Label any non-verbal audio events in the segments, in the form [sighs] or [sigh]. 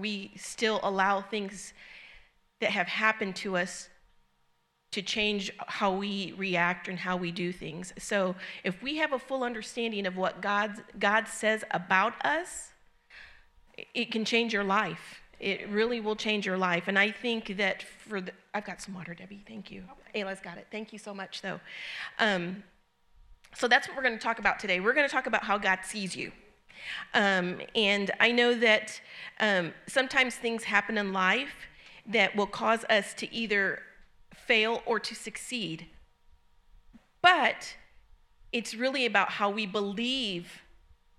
we still allow things that have happened to us to change how we react and how we do things. So if we have a full understanding of what God, God says about us, it can change your life. It really will change your life. And I think that for the, I've got some water, Debbie. Thank you. Ayla's got it. Thank you so much, though. Um, so that's what we're going to talk about today. We're going to talk about how God sees you. Um, and I know that um, sometimes things happen in life that will cause us to either fail or to succeed. But it's really about how we believe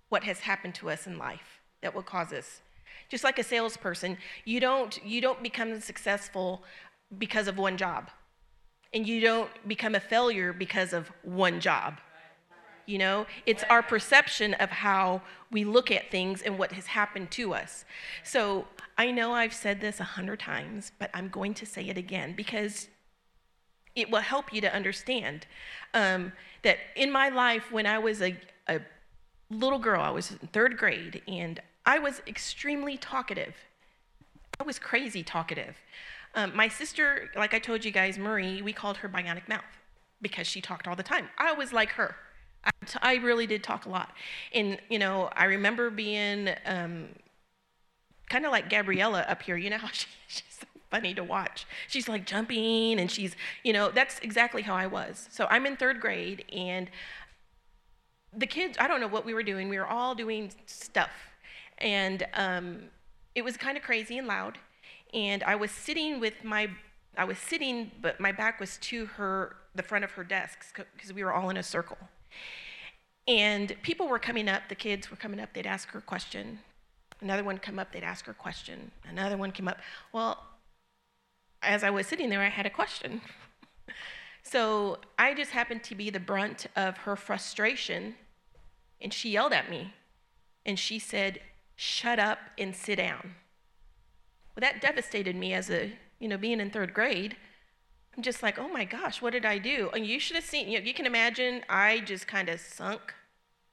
what has happened to us in life that will cause us. Just like a salesperson, you don't, you don't become successful because of one job. And you don't become a failure because of one job. You know, it's our perception of how we look at things and what has happened to us. So I know I've said this a hundred times, but I'm going to say it again because it will help you to understand um, that in my life, when I was a, a little girl, I was in third grade, and I was extremely talkative. I was crazy talkative. Um, my sister, like I told you guys, Marie, we called her bionic mouth because she talked all the time. I was like her. I, really did talk a lot. And, you know, I remember being um, kind of like Gabriella up here. You know how [laughs] she, she's so funny to watch. She's like jumping and she's, you know, that's exactly how I was. So I'm in third grade and the kids, I don't know what we were doing. We were all doing stuff. And um, it was kind of crazy and loud. And I was sitting with my, I was sitting, but my back was to her, the front of her desk, because we were all in a circle. And people were coming up, the kids were coming up, they'd ask her a question. Another one come up, they'd ask her a question. Another one came up. Well, as I was sitting there, I had a question. [laughs] so I just happened to be the brunt of her frustration, and she yelled at me. And she said, Shut up and sit down. Well, that devastated me as a, you know, being in third grade. I'm just like, oh my gosh, what did I do? And you should have seen, you, know, you can imagine, I just kind of sunk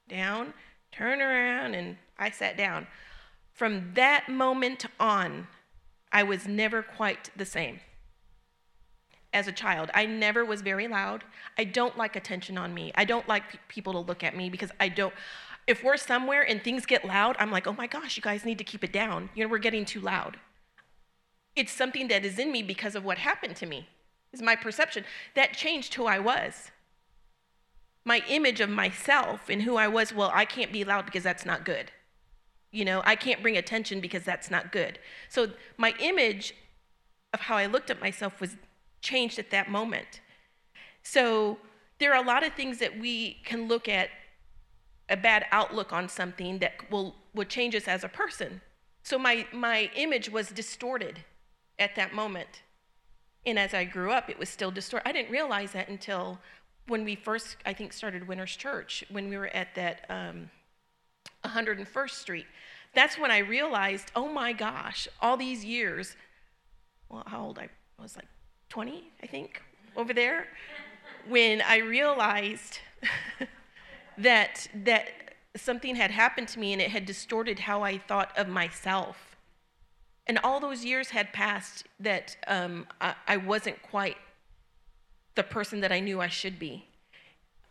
down, turned around, and I sat down. From that moment on, I was never quite the same as a child. I never was very loud. I don't like attention on me. I don't like people to look at me because I don't. If we're somewhere and things get loud, I'm like, oh my gosh, you guys need to keep it down. You know, we're getting too loud. It's something that is in me because of what happened to me, is my perception. That changed who I was. My image of myself and who I was, well, I can't be loud because that's not good. You know, I can't bring attention because that's not good. So my image of how I looked at myself was changed at that moment. So there are a lot of things that we can look at a bad outlook on something that will, will change us as a person. So my, my image was distorted at that moment. And as I grew up, it was still distorted. I didn't realize that until when we first, I think, started Winners Church, when we were at that um, 101st Street. That's when I realized, oh my gosh, all these years, well, how old I was like 20, I think, over there, when I realized [laughs] that that something had happened to me and it had distorted how I thought of myself. And all those years had passed that um, I, I, wasn't quite the person that I knew I should be.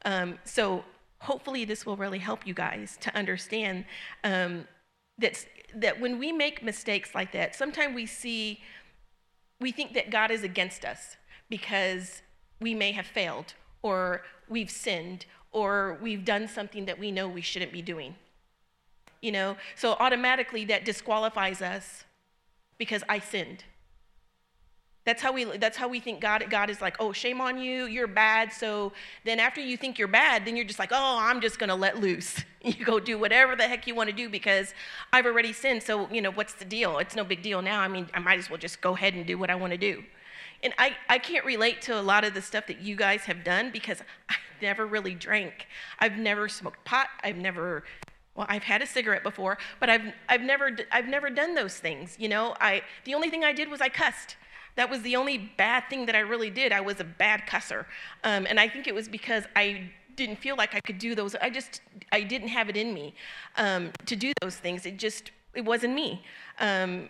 Um, so hopefully this will really help you guys to understand um, that, that when we make mistakes like that, sometimes we see, we think that God is against us because we may have failed or we've sinned or we've done something that we know we shouldn't be doing. You know, so automatically that disqualifies us because I sinned. That's how we that's how we think God God is like, "Oh, shame on you. You're bad." So then after you think you're bad, then you're just like, "Oh, I'm just going to let loose." [laughs] You go do whatever the heck you want to do because I've already sinned. So, you know, what's the deal? It's no big deal now. I mean, I might as well just go ahead and do what I want to do. And I, I can't relate to a lot of the stuff that you guys have done because I never really drank. I've never smoked pot. I've never well i've had a cigarette before but i've, I've, never, I've never done those things you know I, the only thing i did was i cussed that was the only bad thing that I really did. I was a bad cusser. Um, and I think it was because I didn't feel like I could do those. I just, I didn't have it in me um, to do those things. It just, it wasn't me. Um,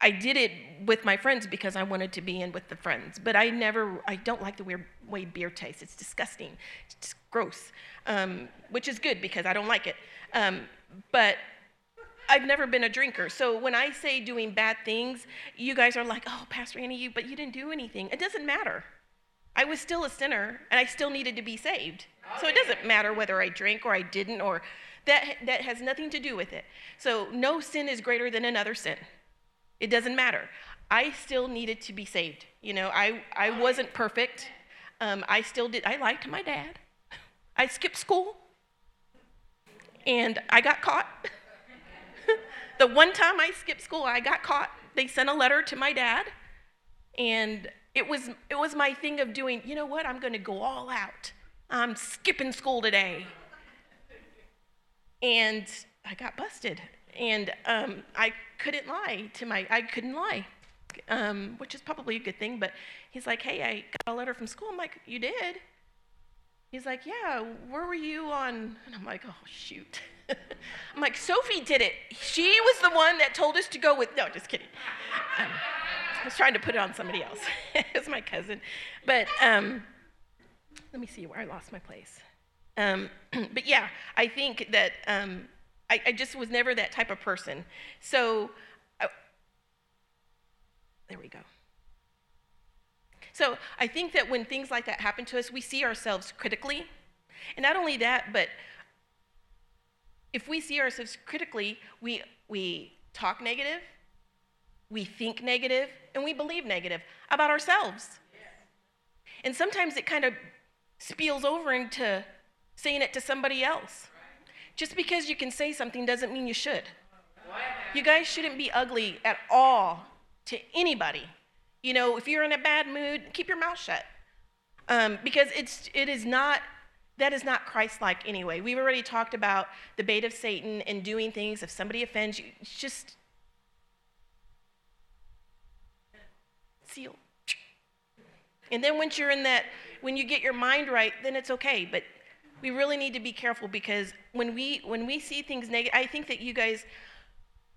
I did it with my friends because I wanted to be in with the friends. But I never, I don't like the weird way beer tastes. It's disgusting. It's gross, um, which is good because I don't like it. Um, but I've never been a drinker. So when I say doing bad things, you guys are like, oh, Pastor Annie, you, but you didn't do anything. It doesn't matter. I was still a sinner and I still needed to be saved. So it doesn't matter whether I drank or I didn't, or that, that has nothing to do with it. So no sin is greater than another sin. It doesn't matter. I still needed to be saved. You know, I, I wasn't perfect. Um, I still did, I liked my dad. I skipped school and I got caught. [laughs] the one time I skipped school, I got caught. They sent a letter to my dad and it was it was my thing of doing, you know what? I'm going to go all out. I'm skipping school today. And I got busted. And um, I couldn't lie to my, I couldn't lie, um, which is probably a good thing. But he's like, hey, I got a letter from school. I'm like, you did? He's like, yeah, where were you on? And I'm like, oh, shoot. [laughs] I'm like, Sophie did it. She was the one that told us to go with, no, just kidding. Um, I was trying to put it on somebody else. [laughs] it was my cousin. But um, let me see where I lost my place. Um, [clears throat] but yeah, I think that um, I, I, just was never that type of person. So I, there we go. So I think that when things like that happen to us, we see ourselves critically. And not only that, but if we see ourselves critically, we, we talk negative, we think negative, and we believe negative about ourselves. And sometimes it kind of spills over into saying it to somebody else. Just because you can say something doesn't mean you should. You guys shouldn't be ugly at all to anybody. You know, if you're in a bad mood, keep your mouth shut. Um, because it's it is not that is not Christ-like anyway. We've already talked about the bait of Satan and doing things. If somebody offends you, just seal. And then once you're in that, when you get your mind right, then it's okay. But we really need to be careful because when we when we see things negative, I think that you guys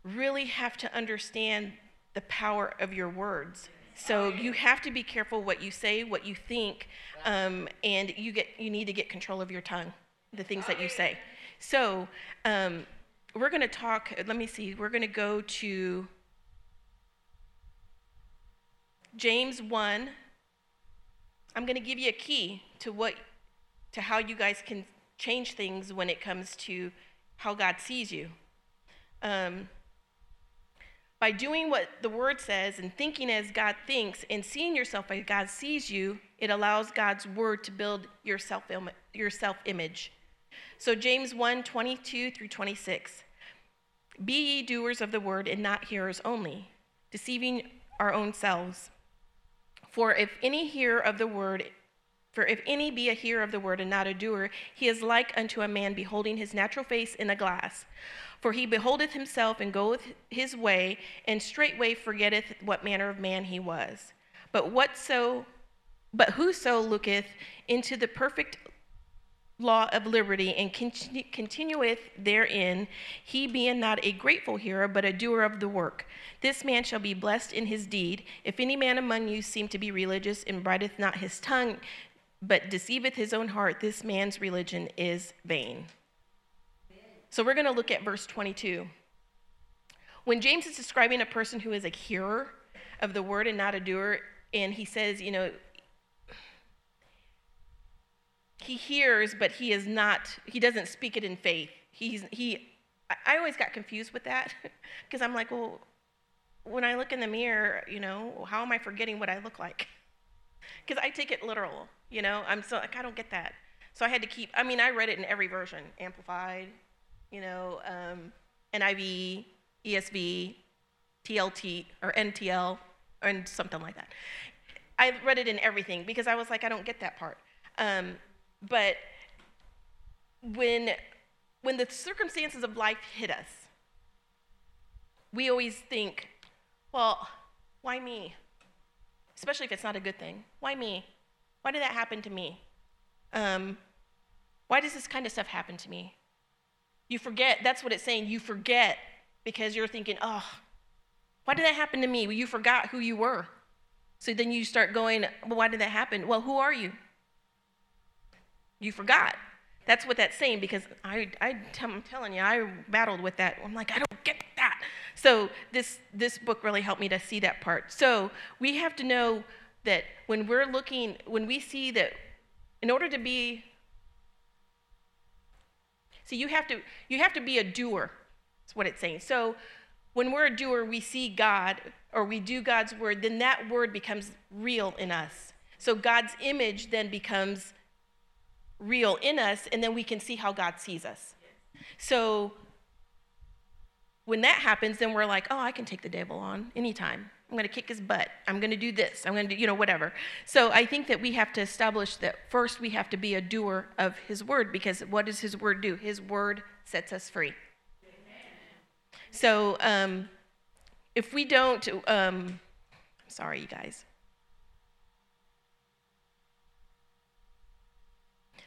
really have to understand the power of your words. So you have to be careful what you say, what you think, um, and you get you need to get control of your tongue, the things that you say. So um, we're going to talk. Let me see. We're going to go to James one. I'm going to give you a key to what to how you guys can change things when it comes to how God sees you. Um, by doing what the word says and thinking as God thinks and seeing yourself as God sees you, it allows God's word to build your self your self image. So James 1 22 through 26. Be ye doers of the word and not hearers only, deceiving our own selves. For if any hear of the word for if any be a hearer of the word and not a doer, he is like unto a man beholding his natural face in a glass. For he beholdeth himself and goeth his way, and straightway forgetteth what manner of man he was. But whatso, but whoso looketh into the perfect law of liberty and continu- continueth therein, he being not a grateful hearer, but a doer of the work, this man shall be blessed in his deed. If any man among you seem to be religious and brideth not his tongue, but deceiveth his own heart, this man's religion is vain. So we're going to look at verse 22. When James is describing a person who is a hearer of the word and not a doer, and he says, you know, he hears, but he is not, he doesn't speak it in faith. He's, he, I always got confused with that [laughs] because I'm like, well, when I look in the mirror, you know, how am I forgetting what I look like? Because I take it literal. You know, I'm so like I don't get that. So I had to keep. I mean, I read it in every version: amplified, you know, um, NIV, ESV, TLT or NTL, and something like that. I read it in everything because I was like, I don't get that part. Um, but when when the circumstances of life hit us, we always think, well, why me? Especially if it's not a good thing. Why me? Why did that happen to me? Um, why does this kind of stuff happen to me? You forget, that's what it's saying. You forget because you're thinking, oh, Why did that happen to me? Well, you forgot who you were. So then you start going, well, why did that happen? Well, who are you? You forgot. That's what that's saying because I, I, I'm telling you, I battled with that. I'm like, I don't get that. So this, this book really helped me to see that part. So we have to know that when we're looking, when we see that in order to be, see, you have to, you have to be a doer. That's what it's saying. So when we're a doer, we see God or we do God's word, then that word becomes real in us. So God's image then becomes real in us, and then we can see how God sees us. So when that happens, then we're like, oh, I can take the devil on anytime. I'm going to kick his butt. I'm going to do this. I'm going to do, you know, whatever. So I think that we have to establish that first we have to be a doer of his word because what does his word do? His word sets us free. So um, if we don't, um, I'm sorry, you guys.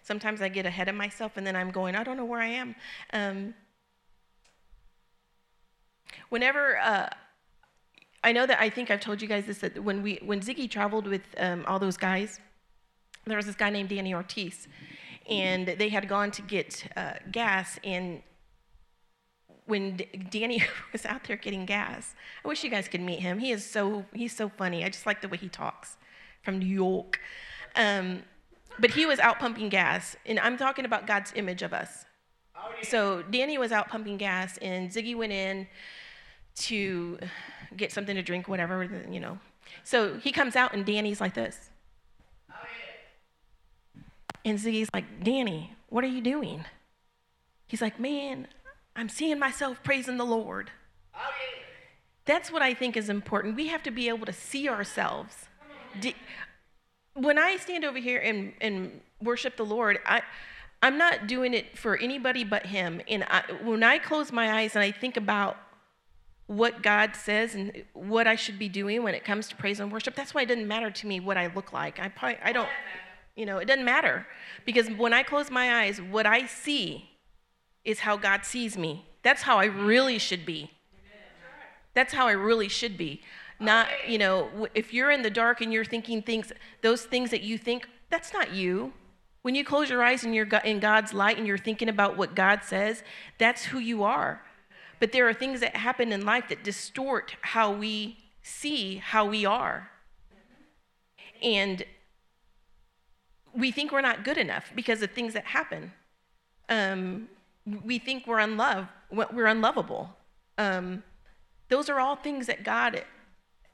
Sometimes I get ahead of myself and then I'm going, I don't know where I am. Um, whenever, uh, I know that I think I've told you guys this that when we when Ziggy traveled with um, all those guys, there was this guy named Danny Ortiz, and they had gone to get uh, gas. And when D- Danny [laughs] was out there getting gas, I wish you guys could meet him. He is so he's so funny. I just like the way he talks from New York. Um, but he was out pumping gas, and I'm talking about God's image of us. So Danny was out pumping gas, and Ziggy went in to get something to drink, whatever, you know. So he comes out, and Danny's like this. And Ziggy's like, Danny, what are you doing? He's like, man, I'm seeing myself praising the Lord. That's what I think is important. We have to be able to see ourselves when I stand over here and, and worship the Lord, I, I'm not doing it for anybody but Him. And I, when I close my eyes and I think about what God says and what I should be doing when it comes to praise and worship, that's why it doesn't matter to me what I look like. I probably, I don't, you know, it doesn't matter because when I close my eyes, what I see is how God sees me. That's how I really should be. That's how I really should be not you know if you're in the dark and you're thinking things those things that you think that's not you when you close your eyes and you're in god's light and you're thinking about what god says that's who you are but there are things that happen in life that distort how we see how we are and we think we're not good enough because of things that happen um, we think we're unloved we're unlovable um, those are all things that god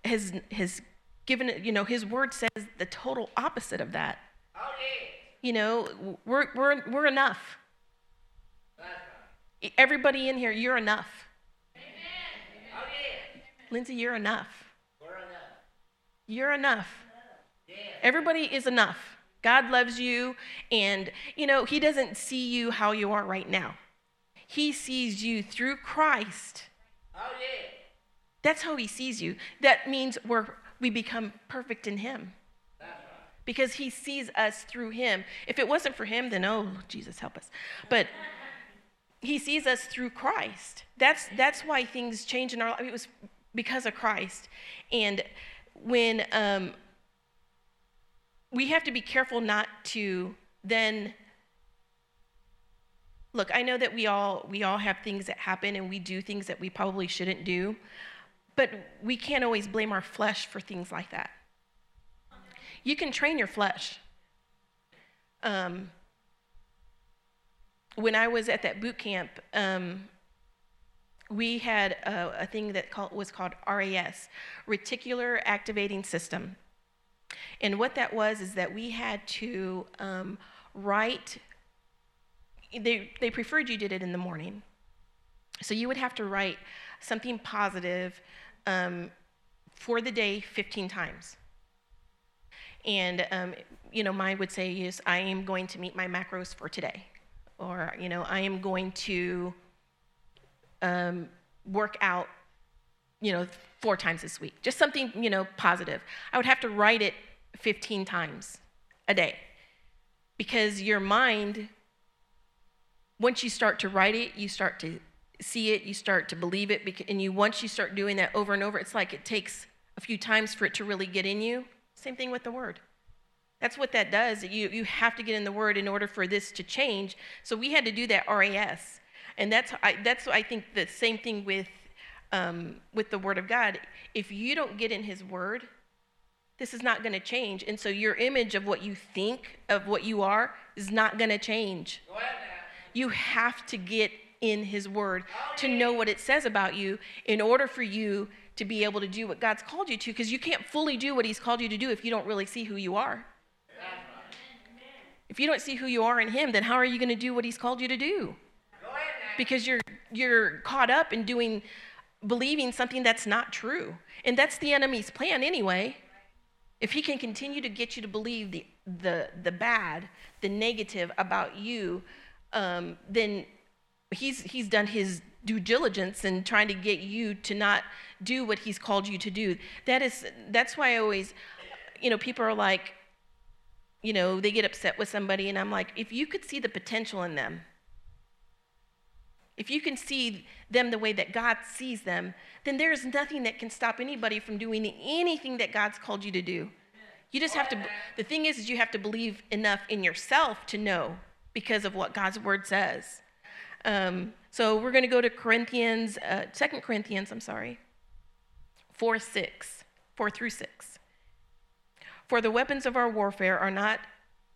has, has given you know, his word says the total opposite of that. You know, we're, we're, we're enough. Everybody in here, you're enough. Lindsay, you're enough. You're enough. Everybody is enough. God loves you, and you know, He doesn't see you how you are right now. He sees you through Christ. Oh, yeah. That's how he sees you. That means we're, we become perfect in him. Because he sees us through him. If it wasn't for him, then oh, Jesus help us. But he sees us through Christ. That's that's why things change in our life. It was because of Christ. And when um, we have to be careful not to then look i know that we all we all have things that happen and we do things that we probably shouldn't do but we can't always blame our flesh for things like that. You can train your flesh. Um, when I was at that boot camp, um, we had a, a thing that was called RAS, Reticular Activating System. And what that was is that we had to um, write, they, they preferred you did it in the morning. So you would have to write something positive um, for the day 15 times. And, um, you know, mine would say is, I am going to meet my macros for today. Or, you know, I am going to um, work out, you know, four times this week. Just something, you know, positive. I would have to write it 15 times a day. Because your mind, once you start to write it, you start to see it, you start to believe it, and you once you start doing that over and over, it's like it takes a few times for it to really get in you. Same thing with the word. That's what that does. You, you have to get in the word in order for this to change. So we had to do that RAS. And that's, I, that's I think the same thing with, um, with the word of God. If you don't get in his word, this is not going to change. And so your image of what you think of what you are is not going to change. You have to get in his word to know what it says about you in order for you to be able to do what God's called you to because you can't fully do what he's called you to do if you don't really see who you are. If you don't see who you are in him, then how are you going to do what he's called you to do? Because you're you're caught up in doing believing something that's not true. And that's the enemy's plan anyway. If he can continue to get you to believe the the the bad, the negative about you, um, then he's he's done his due diligence in trying to get you to not do what he's called you to do. That is that's why I always, you know, people are like, you know, they get upset with somebody, and I'm like, if you could see the potential in them, if you can see them the way that God sees them, then there's nothing that can stop anybody from doing anything that God's called you to do. You just have to, the thing is, is you have to believe enough in yourself to know because of what God's word says. Um, so we're going to go to Corinthians, uh, 2 Corinthians, I'm sorry, 4 6, 4 through 6. For the weapons of our warfare are not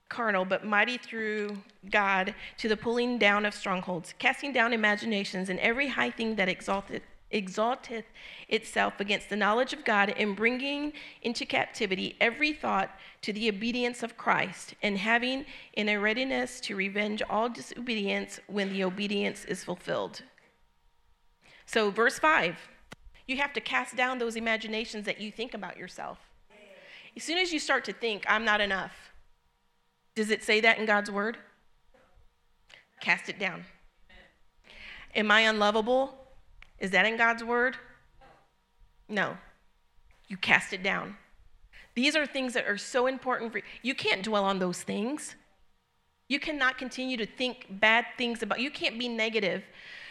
carnal, but mighty through God to the pulling down of strongholds, casting down imaginations and every high thing that exalteth, exalteth itself against the knowledge of God, and bringing into captivity every thought to the obedience of Christ, and having in a readiness to revenge all disobedience when the obedience is fulfilled. So, verse 5 you have to cast down those imaginations that you think about yourself. As soon as you start to think, I'm not enough, does it say that in God's word? Cast it down. Am I unlovable? Is that in God's word? No. You cast it down. These are things that are so important for you. You can't dwell on those things. You cannot continue to think bad things about you can't be negative.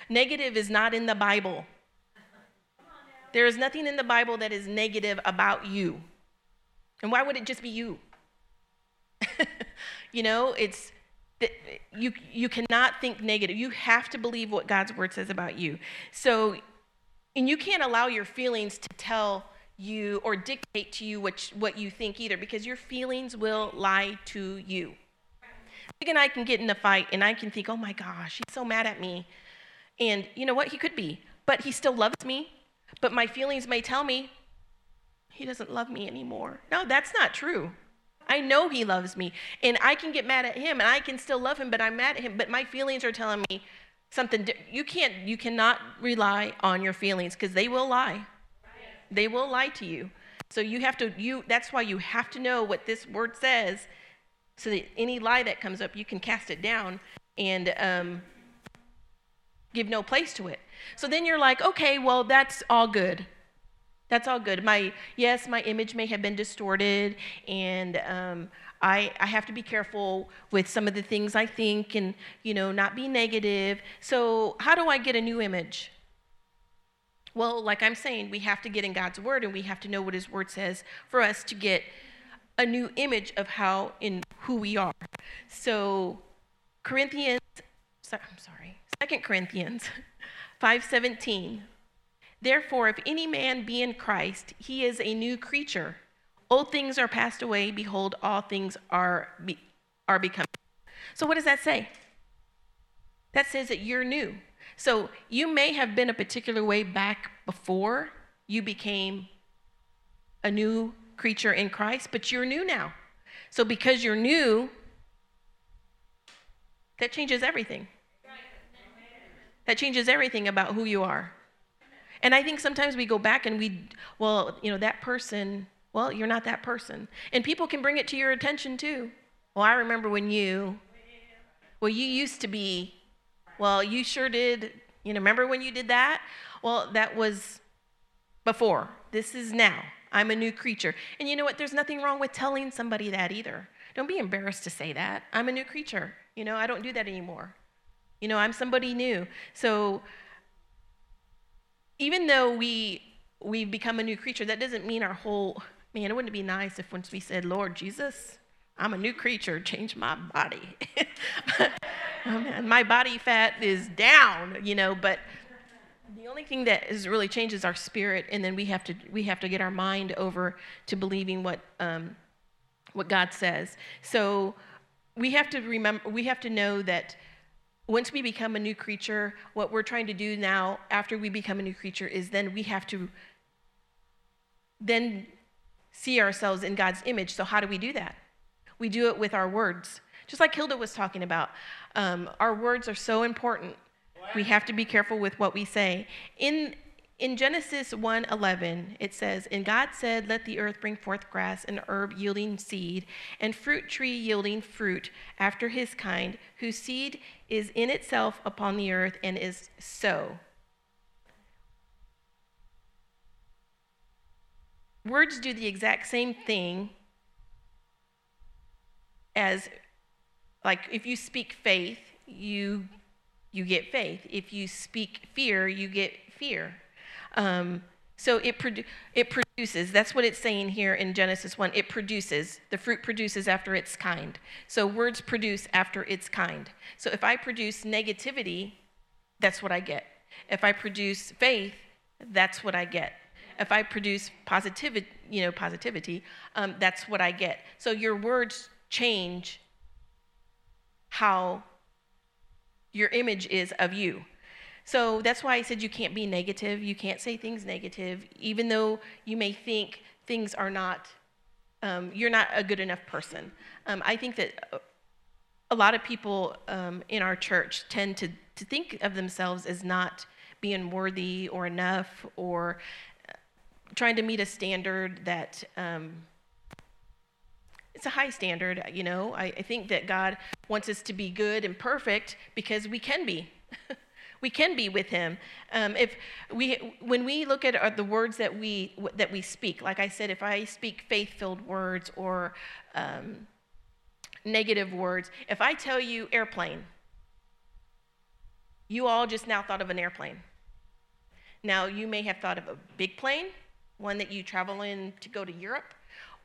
Negative is not in the Bible. There is nothing in the Bible that is negative about you. And why would it just be you? [laughs] you know, it's that you you cannot think negative. You have to believe what God's word says about you. So and you can't allow your feelings to tell you or dictate to you what, what you think either because your feelings will lie to you. Big and I can get in a fight and I can think, oh my gosh, he's so mad at me. And you know what? He could be, but he still loves me. But my feelings may tell me he doesn't love me anymore. No, that's not true. I know he loves me. And I can get mad at him and I can still love him, but I'm mad at him. But my feelings are telling me something. You can't, you cannot rely on your feelings because they will lie. They will lie to you. So you have to, you, that's why you have to know what this word says so that any lie that comes up, you can cast it down and um, give no place to it. So then you're like, okay, well, that's all good. That's all good. My yes, my image may have been distorted, and um, I I have to be careful with some of the things I think, and you know, not be negative. So how do I get a new image? Well, like I'm saying, we have to get in God's word, and we have to know what His word says for us to get a new image of how in who we are. So Corinthians, I'm sorry, Second Corinthians [laughs] 5:17 Therefore, if any man be in Christ, he is a new creature. Old things are passed away. Behold, all things are, be, are become. So, what does that say? That says that you're new. So, you may have been a particular way back before you became a new creature in Christ, but you're new now. So, because you're new, that changes everything. That changes everything about who you are. And I think sometimes we go back and we, well, you know, that person, well, you're not that person. And people can bring it to your attention too. Well, I remember when you, well, you used to be, well, you sure did, you know, remember when you did that? Well, that was before. This is now. I'm a new creature. And you know what? There's nothing wrong with telling somebody that either. Don't be embarrassed to say that. I'm a new creature. You know, I don't do that anymore. You know, I'm somebody new. So even though we we become a new creature, that doesn't mean our whole man. It wouldn't be nice if once we said, "Lord Jesus, I'm a new creature. Change my body." [laughs] oh man, my body fat is down, you know. But the only thing that is really changes our spirit, and then we have to we have to get our mind over to believing what um, what God says. So we have to remember. We have to know that once we become a new creature, what we're trying to do now after we become a new creature is then we have to then see ourselves in God's image. So, how do we do that? We do it with our words. Just like Hilda was talking about, um, our words are so important. We have to be careful with what we say. In in Genesis 1:11 it says, "And God said, let the earth bring forth grass and herb yielding seed, and fruit tree yielding fruit after his kind, whose seed is in itself upon the earth and is so." Words do the exact same thing as like if you speak faith, you you get faith. If you speak fear, you get fear. Um, so it, produ- it produces, that's what it's saying here in Genesis 1. It produces, the fruit produces after its kind. So words produce after its kind. So if I produce negativity, that's what I get. If I produce faith, that's what I get. If I produce positivity, you know, positivity, um, that's what I get. So your words change how your image is of you. So that's why I said you can't be negative. You can't say things negative, even though you may think things are not, um, you're not a good enough person. Um, I think that a lot of people um, in our church tend to, to think of themselves as not being worthy or enough or uh, trying to meet a standard that um, it's a high standard, you know. I, I think that God wants us to be good and perfect because we can be. [laughs] we can be with him. Um, if we when we look at uh, the words that we that we speak like i said if i speak faith-filled words or um, negative words if i tell you airplane you all just now thought of an airplane. Now you may have thought of a big plane one that you travel in to go to europe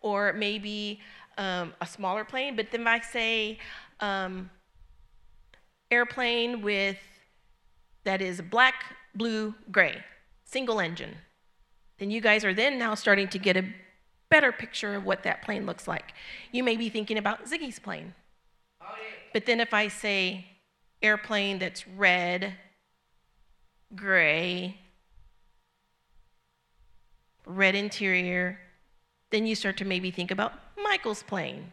or maybe um, a smaller plane but then if i say um, airplane with that is black, blue, gray, single engine. Then you guys are then now starting to get a better picture of what that plane looks like. You may be thinking about Ziggy's plane. But then if I say airplane that's red, gray, red interior, then you start to maybe think about Michael's plane.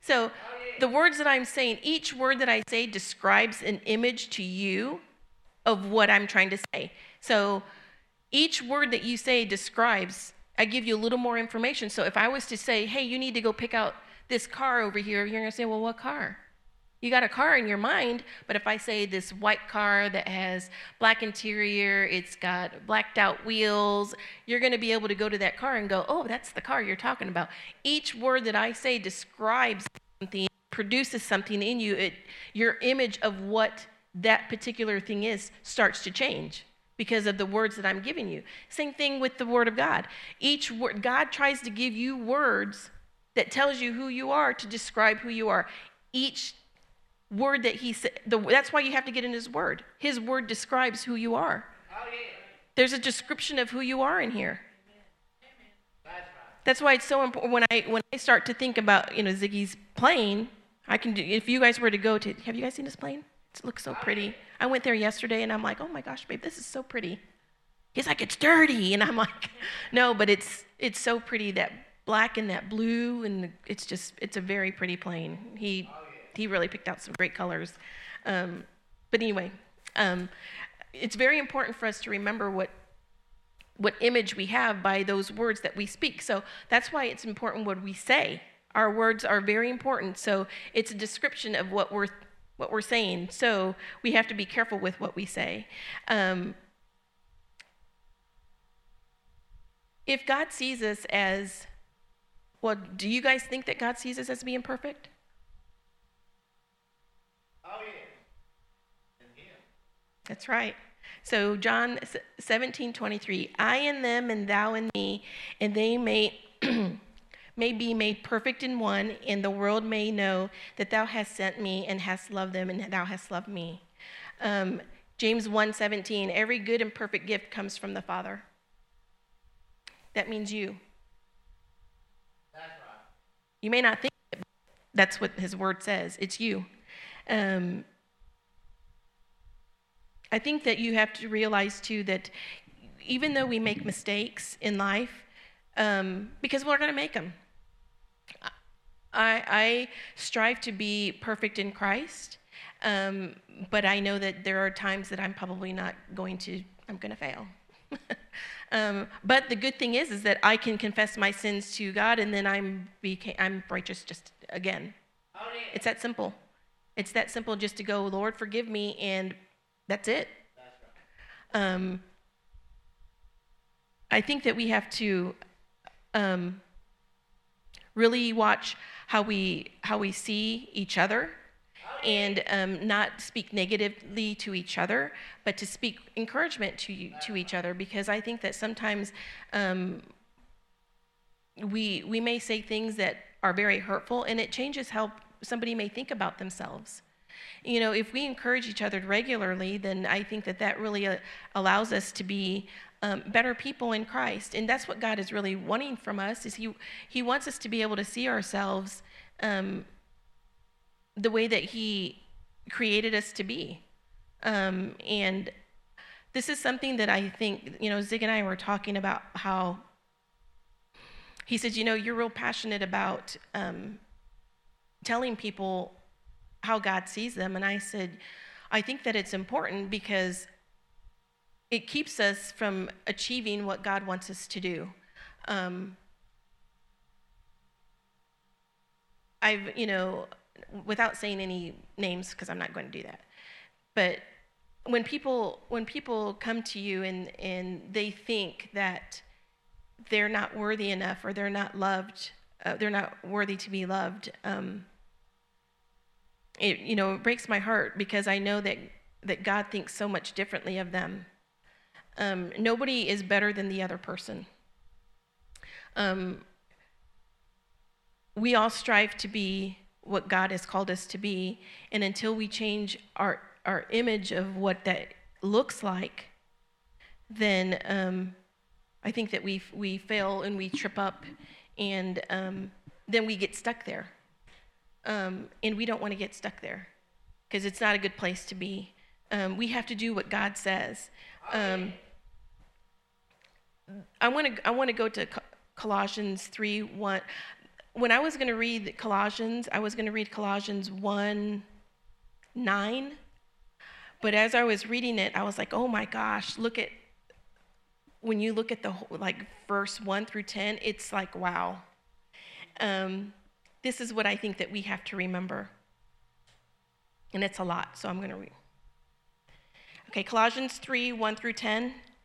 So the words that I'm saying, each word that I say describes an image to you of what I'm trying to say. So each word that you say describes, I give you a little more information. So if I was to say, hey, you need to go pick out this car over here, you're going to say, well, what car? You got a car in your mind, but if I say this white car that has black interior, it's got blacked out wheels, you're going to be able to go to that car and go, oh, that's the car you're talking about. Each word that I say describes something, produces something in you. It, your image of what that particular thing is starts to change because of the words that I'm giving you. Same thing with the word of God. Each word God tries to give you words that tells you who you are to describe who you are. Each word that he said that's why you have to get in his word. His word describes who you are. Oh, There's a description of who you are in here. That's why it's so important when I when I start to think about, you know, Ziggy's plane, I can do if you guys were to go to have you guys seen this plane? Looks so pretty. I went there yesterday and I'm like, oh my gosh, babe, this is so pretty. He's like, it's dirty. And I'm like, [laughs] no, but it's it's so pretty that black and that blue and it's just it's a very pretty plane. He he really picked out some great colors. Um, but anyway, um, it's very important for us to remember what what image we have by those words that we speak. So that's why it's important what we say. Our words are very important. So it's a description of what we're what we're saying. So we have to be careful with what we say. Um, if God sees us as, well, do you guys think that God sees us as being perfect? Oh, yeah. That's right. So John 17, 23, I in them and thou in me, and they may, [clears throat] may be made perfect in one, and the world may know that thou hast sent me and hast loved them, and thou hast loved me. Um, James 1:17, every good and perfect gift comes from the Father. That means you. That's right. You may not think it, that's what his word says. It's you. Um, I think that you have to realize too that even though we make mistakes in life, um, because we're going to make them, I, I, strive to be perfect in Christ, um, but I know that there are times that I'm probably not going to, I'm going to fail. [laughs] um, but the good thing is, is that I can confess my sins to God, and then I'm became, I'm righteous just again. It's that simple. It's that simple just to go, Lord, forgive me, and that's it. Um, I think that we have to um, really watch how we how we see each other and um, not speak negatively to each other, but to speak encouragement to to each other. Because I think that sometimes um, we we may say things that are very hurtful, and it changes how somebody may think about themselves you know, if we encourage each other regularly, then I think that that really uh, allows us to be um, better people in Christ. And that's what God is really wanting from us is he, he wants us to be able to see ourselves um, the way that he created us to be. Um, and this is something that I think, you know, Zig and I were talking about how he said, you know, you're real passionate about um, telling people how God sees them. And I said, I think that it's important because it keeps us from achieving what God wants us to do. Um, I've, you know, without saying any names, because I'm not going to do that, but when people when people come to you and and they think that they're not worthy enough or they're not loved, uh, they're not worthy to be loved. Um, it, you know, it breaks my heart because I know that, that God thinks so much differently of them. Um, nobody is better than the other person. Um, we all strive to be what God has called us to be, and until we change our, our image of what that looks like, then um, I think that we, we fail and we trip up, and um, then we get stuck there. Um, and we don't want to get stuck there because it's not a good place to be. Um, we have to do what God says. Um, I want to I want to go to Colossians 3 1. When I was going to read Colossians, I was going to read Colossians 1 9. But as I was reading it, I was like, oh my gosh, look at, when you look at the whole like verse 1 through 10, it's like, wow. Um, this is what I think that we have to remember. And it's a lot, so I'm going to read. Okay, Colossians 3 1 through 10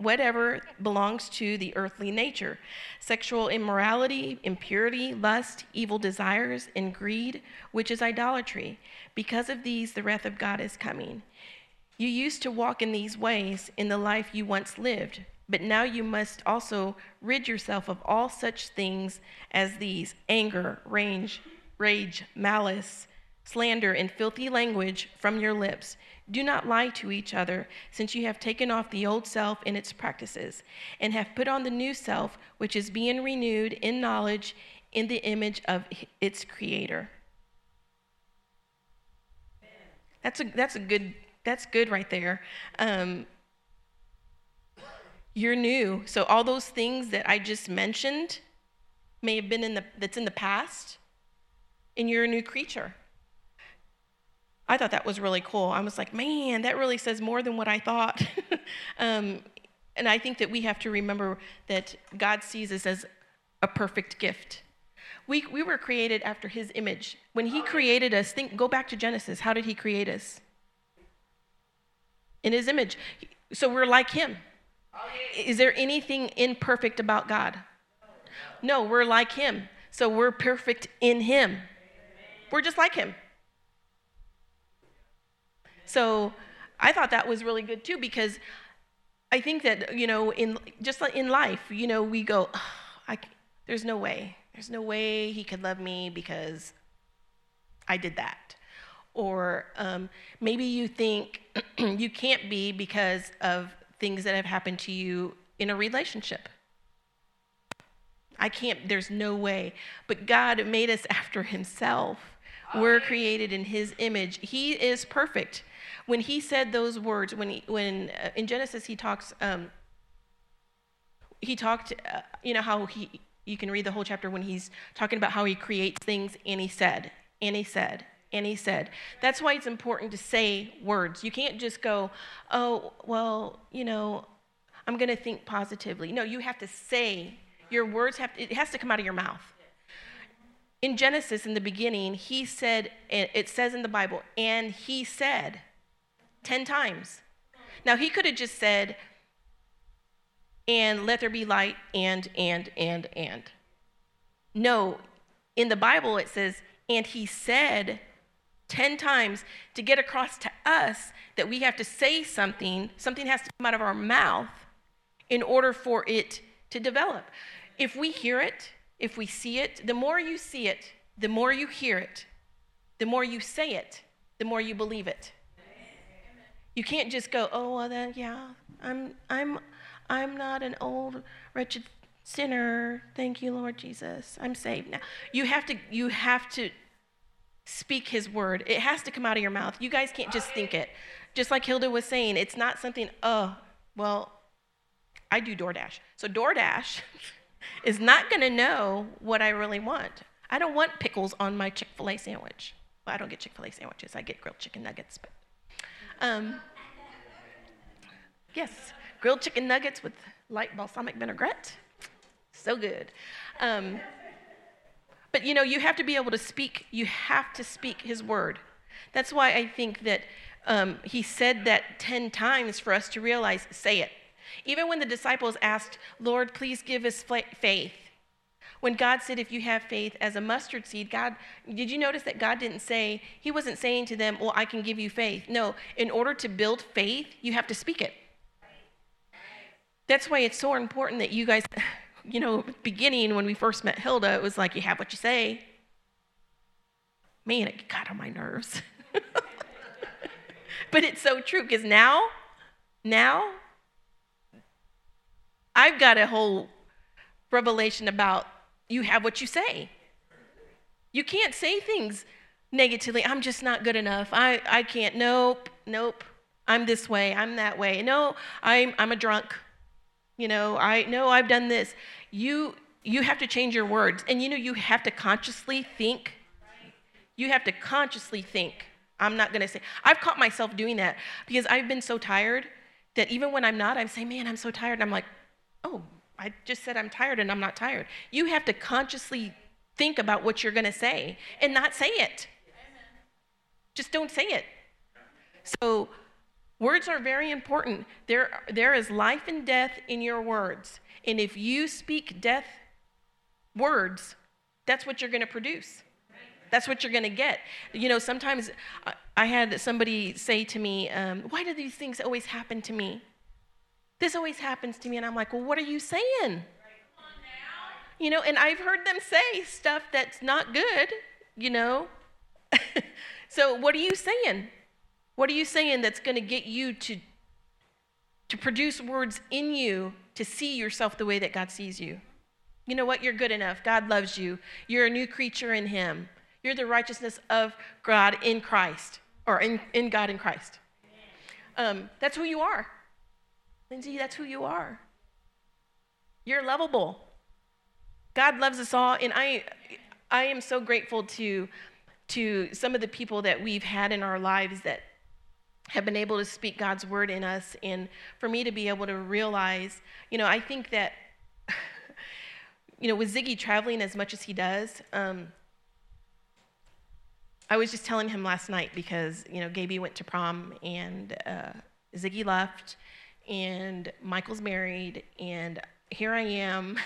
whatever belongs to the earthly nature sexual immorality, impurity, lust, evil desires, and greed, which is idolatry. Because of these, the wrath of God is coming. You used to walk in these ways in the life you once lived, but now you must also rid yourself of all such things as these anger, rage, rage, malice slander, and filthy language from your lips. Do not lie to each other, since you have taken off the old self and its practices, and have put on the new self, which is being renewed in knowledge in the image of its creator. That's a, that's a good, that's good right there. Um, you're new. So all those things that I just mentioned may have been in the, that's in the past, and you're a new creature. I thought that was really cool. I was like, man, that really says more than what I thought. [laughs] um, and I think that we have to remember that God sees us as a perfect gift. We, we were created after his image. When he created us, think go back to Genesis. How did he create us? In his image. So we're like him. Is there anything imperfect about God? No, we're like him. So we're perfect in him. We're just like him. So I thought that was really good too because I think that, you know, in just in life, you know, we go, oh, I, there's no way. There's no way he could love me because I did that. Or um, maybe you think [clears throat] you can't be because of things that have happened to you in a relationship. I can't, there's no way. But God made us [laughs] after himself. We're created in his image. He is perfect. When he said those words, when, he, when uh, in Genesis he talks, um, he talked, uh, you know, how he, you can read the whole chapter when he's talking about how he creates things, and he said, and he said, and he said. That's why it's important to say words. You can't just go, oh, well, you know, I'm going to think positively. No, you have to say, your words have, it has to come out of your mouth. In Genesis, in the beginning, he said, and it says in the Bible, and he said 10 times. Now, he could have just said, and let there be light, and, and, and, and. No, in the Bible it says, and he said 10 times to get across to us that we have to say something, something has to come out of our mouth in order for it to develop. If we hear it, if we see it, the more you see it, the more you hear it, the more you say it, the more you believe it. You can't just go, oh, well, then, yeah, I'm, I'm, I'm not an old, wretched sinner. Thank you, Lord Jesus. I'm saved now. You have to, you have to speak his word. It has to come out of your mouth. You guys can't just think it. Just like Hilda was saying, it's not something, oh, well, I do DoorDash. So DoorDash [laughs] is not going to know what I really want. I don't want pickles on my Chick fil A sandwich. Well, I don't get Chick fil A sandwiches, I get grilled chicken nuggets. But, um, yes, grilled chicken nuggets with light balsamic vinaigrette. So good. Um, but you know, you have to be able to speak, you have to speak his word. That's why I think that um, he said that 10 times for us to realize, say it. Even when the disciples asked, Lord, please give us faith. When God said, if you have faith as a mustard seed, God, did you notice that God didn't say, He wasn't saying to them, Well, I can give you faith. No, in order to build faith, you have to speak it. That's why it's so important that you guys, [sighs] you know, beginning when we first met Hilda, it was like you have what you say. Man, it got on my nerves. [laughs] but it's so true because now, now, I've got a whole revelation about you have what you say. You can't say things negatively. I'm just not good enough. I, I can't. Nope, nope. I'm this way. I'm that way. No, I'm, I'm a drunk you know i know i've done this you you have to change your words and you know you have to consciously think you have to consciously think i'm not to say i've caught myself doing that because i've been so tired that even when i'm not i'm saying man i'm so tired and i'm like oh i just said i'm tired and i'm not tired you have to consciously think about what you're going to say and not say it just don't say it so Words are very important. There, there is life and death in your words. And if you speak death words, that's what you're going to produce. That's what you're going to get. You know, sometimes I had somebody say to me, um, Why do these things always happen to me? This always happens to me. And I'm like, Well, what are you saying? You know, and I've heard them say stuff that's not good, you know. [laughs] so, what are you saying? What are you saying that's going to get you to, to produce words in you to see yourself the way that God sees you? You know what? You're good enough. God loves you. You're a new creature in Him. You're the righteousness of God in Christ, or in, in God in Christ. Um, that's who you are. Lindsay, that's who you are. You're lovable. God loves us all, and I, I am so grateful to, to some of the people that we've had in our lives that have been able to speak God's word in us, and for me to be able to realize, you know, I think that [laughs] you know, with Ziggy traveling as much as he does, um, I was just telling him last night because, you know, Gaby went to prom and uh, Ziggy left and Michael's married and here I am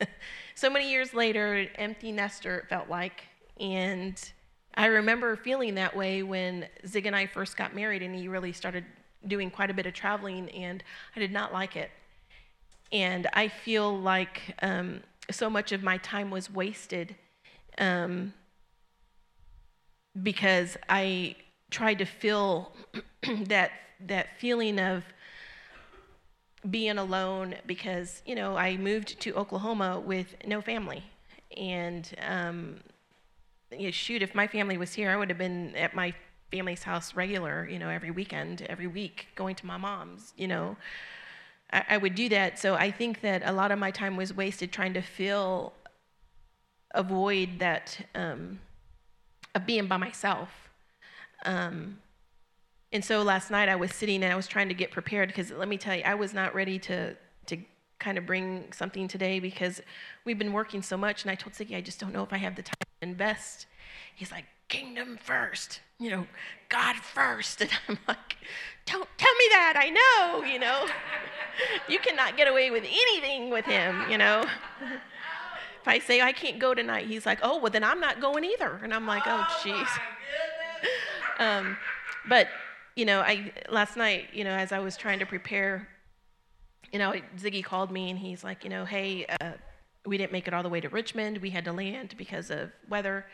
[laughs] so many years later, empty nester it felt like. And I remember feeling that way when Zig and I first got married and he really started doing quite a bit of traveling and I did not like it. And I feel like um, so much of my time was wasted um, because I tried to fill [clears throat] that that feeling of being alone because you know I moved to Oklahoma with no family, and um, you know, shoot, if my family was here, I would have been at my family's house regular, you know, every weekend, every week, going to my mom's, you know. I, would do that. So I think that a lot of my time was wasted trying to fill a void that um, of being by myself. Um, and so last night I was sitting and I was trying to get prepared because let me tell you, I was not ready to to kind of bring something today because we've been working so much. And I told Ziggy, I just don't know if I have the time to invest. He's like, kingdom first, you know, God first. [laughs] And I'm like, don't tell me that. I know, you know. [laughs] you cannot get away with anything with him, you know. If I say I can't go tonight, he's like, oh, well, then I'm not going either. And I'm like, oh, jeez. um, but you know, I last night, you know, as I was trying to prepare, you know, Ziggy called me and he's like, you know, hey, uh, we didn't make it all the way to Richmond. We had to land because of weather.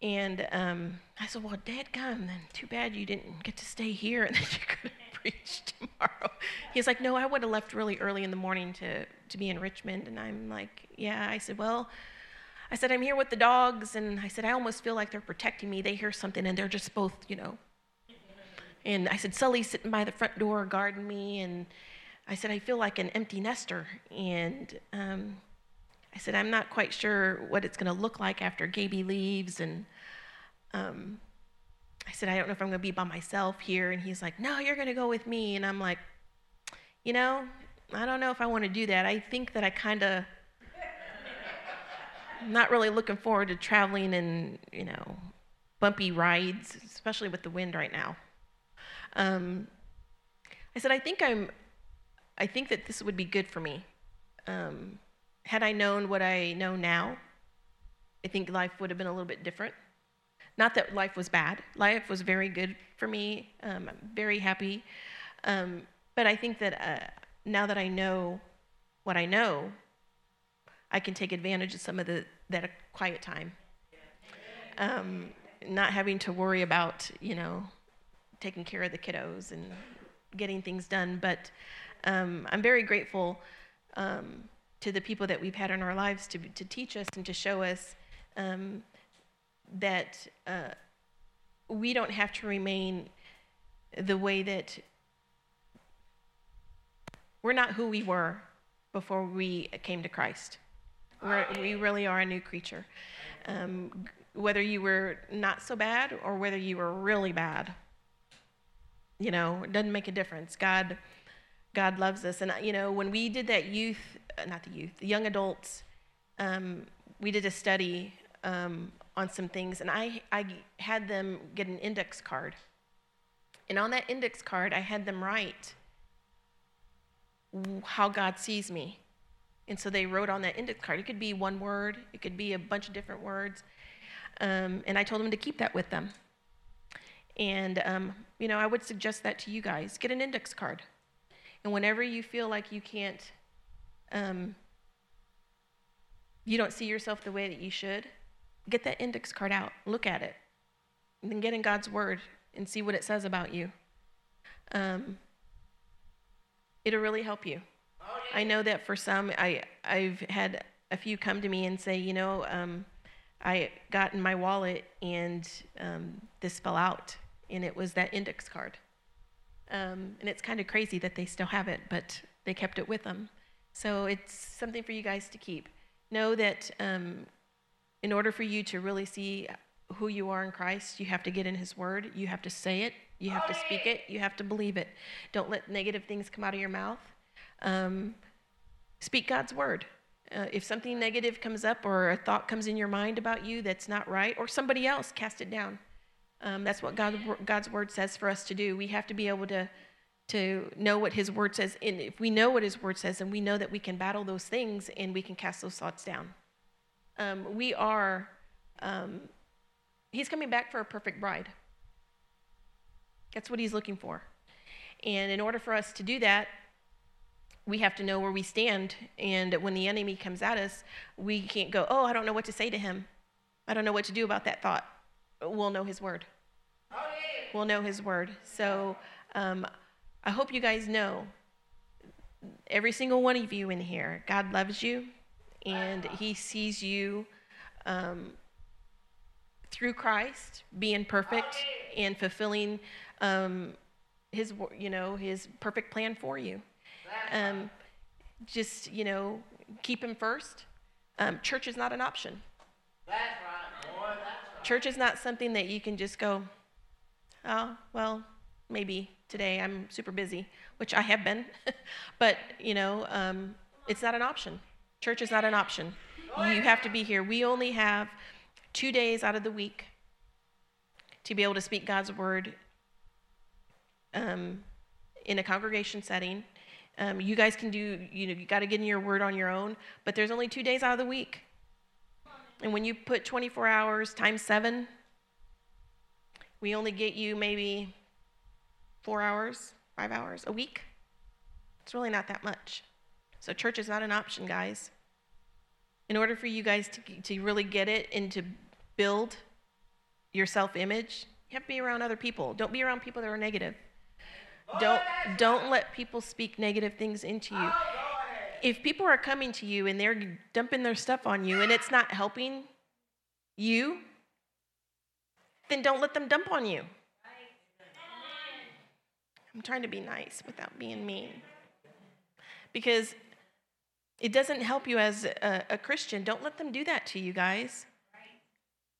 And um, I said, well, Dad, come. Then too bad you didn't get to stay here [laughs] and then you couldn't preach tomorrow. He's like, no, I would have left really early in the morning to to be in Richmond. And I'm like, yeah. I said, well. I said, I'm here with the dogs, and I said, I almost feel like they're protecting me. They hear something, and they're just both, you know, and I said, Sully's sitting by the front door guarding me. And I said, I feel like an empty nester. And um, I said, I'm not quite sure what it's going to look like after Gaby leaves. And um, I said, I don't know if I'm going to be by myself here. And he's like, No, you're going to go with me. And I'm like, You know, I don't know if I want to do that. I think that I kind of. not really looking forward to traveling in, you know, bumpy rides, especially with the wind right now. Um, I said, I think I'm, I think that this would be good for me. Um, had I known what I know now, I think life would have been a little bit different. Not that life was bad. Life was very good for me. Um, I'm very happy. Um, but I think that uh, now that I know what I know, I can take advantage of some of the that quiet time. Um, not having to worry about, you know, taking care of the kiddos and getting things done. But um, I'm very grateful um, to the people that we've had in our lives to, to teach us and to show us um, that uh, we don't have to remain the way that we're not who we were before we came to Christ. We're, we really are a new creature. Um, whether you were not so bad or whether you were really bad, you know, it doesn't make a difference. God, God loves us. And, you know, when we did that youth, uh, not the youth, the young adults, um, we did a study um, on some things, and I, I had them get an index card. And on that index card, I had them write how God sees me. And so they wrote on that index card. It could be one word, it could be a bunch of different words. Um, and I told them to keep that with them. And, um, you know, I would suggest that to you guys. Get an index card. And whenever you feel like you can't, um, you don't see yourself the way that you should, get that index card out, look at it, and then get in God's Word and see what it says about you. Um, it'll really help you. I know that for some, I, I've had a few come to me and say, you know, um, I got in my wallet and um, this fell out and it was that index card. Um, and it's kind of crazy that they still have it, but they kept it with them. So it's something for you guys to keep. Know that um, in order for you to really see who you are in Christ, you have to get in His Word. You have to say it. You have to speak it. You have to believe it. Don't let negative things come out of your mouth. Um, speak God's Word. Uh, if something negative comes up or a thought comes in your mind about you that's not right, or somebody else, cast it down. Um, that's what God, God's word says for us to do. We have to be able to to know what His word says. And if we know what His word says, and we know that we can battle those things and we can cast those thoughts down. Um, we are. Um, he's coming back for a perfect bride. That's what He's looking for. And in order for us to do that, we have to know where we stand. And when the enemy comes at us, we can't go, oh, I don't know what to say to him. I don't know what to do about that thought. We'll know his word. We'll know his word. So um, I hope you guys know every single one of you in here, God loves you and he sees you um, through Christ being perfect and fulfilling um, his, you know, his perfect plan for you. Um, just, you know, keep him first. Um, church is not an option. That's right. Boy, that's right. Church is not something that you can just go, oh, well, maybe today I'm super busy, which I have been. [laughs] but, you know, um, it's not an option. Church is not an option. You have to be here. We only have two days out of the week to be able to speak God's word um, in a congregation setting um, you guys can do, you know, you got to get in your word on your own, but there's only two days out of the week. And when you put 24 hours times seven, we only get you maybe four hours, five hours a week. It's really not that much. So, church is not an option, guys. In order for you guys to, to really get it and to build your self image, you have to be around other people. Don't be around people that are negative. Don't don't let people speak negative things into you. If people are coming to you and they're dumping their stuff on you and it's not helping you, then don't let them dump on you. I'm trying to be nice without being mean. Because it doesn't help you as a, a, Christian. Don't let them do that to you guys.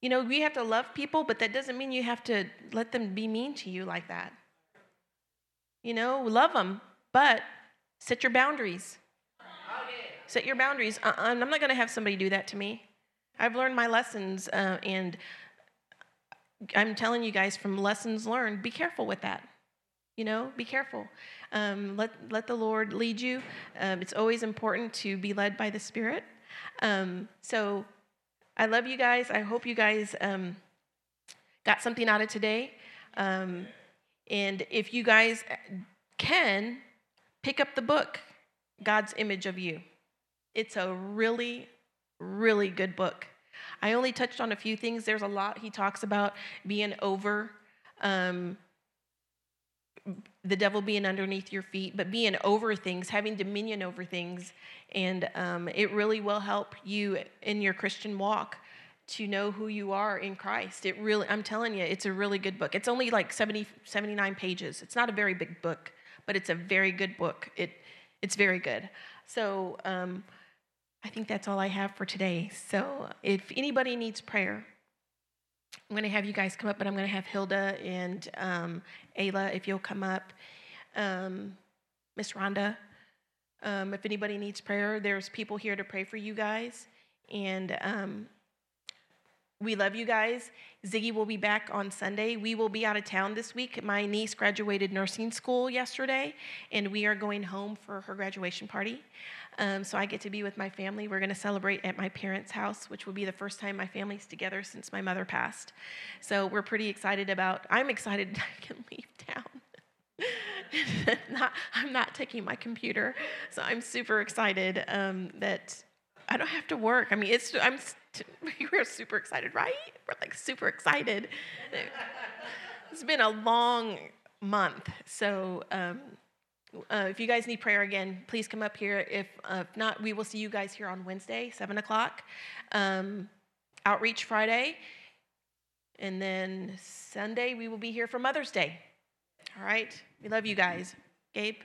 You know, we have to love people, but that doesn't mean you have to let them be mean to you like that. You know, love them, but set your boundaries. Set your boundaries. Uh, I'm not going to have somebody do that to me. I've learned my lessons, uh, and I'm telling you guys from lessons learned, be careful with that. You know, be careful. Um, let, let the Lord lead you. Um, it's always important to be led by the Spirit. Um, so I love you guys. I hope you guys um, got something out of today. Um, and if you guys can, pick up the book, God's Image of You. It's a really, really good book. I only touched on a few things. There's a lot he talks about being over, um, the devil being underneath your feet, but being over things, having dominion over things. And um, it really will help you in your Christian walk to know who you are in Christ. It really, I'm telling you, it's a really good book. It's only like 70, 79 pages. It's not a very big book, but it's a very good book. It, it's very good. So um, I think that's all I have for today. So if anybody needs prayer, I'm going to have you guys come up, but I'm going to have Hilda and um, Ayla, if you'll come up. Um, Miss Rhonda, um, if anybody needs prayer, there's people here to pray for you guys. And um, we love you guys. Ziggy will be back on Sunday. We will be out of town this week. My niece graduated nursing school yesterday, and we are going home for her graduation party. Um, so I get to be with my family. We're going to celebrate at my parents' house, which will be the first time my family's together since my mother passed. So we're pretty excited about. I'm excited [laughs] I can leave town. [laughs] not, I'm not taking my computer, so I'm super excited um, that I don't have to work. I mean, it's I'm [laughs] we're super excited, right? We're like super excited. it's been a long month, so um, uh, if you guys need prayer again, please come up here. If, uh, if not, we will see you guys here on Wednesday, seven o'clock. Um, outreach Friday, and then Sunday we will be here for Mother's Day. All right, we love you guys, Gabe.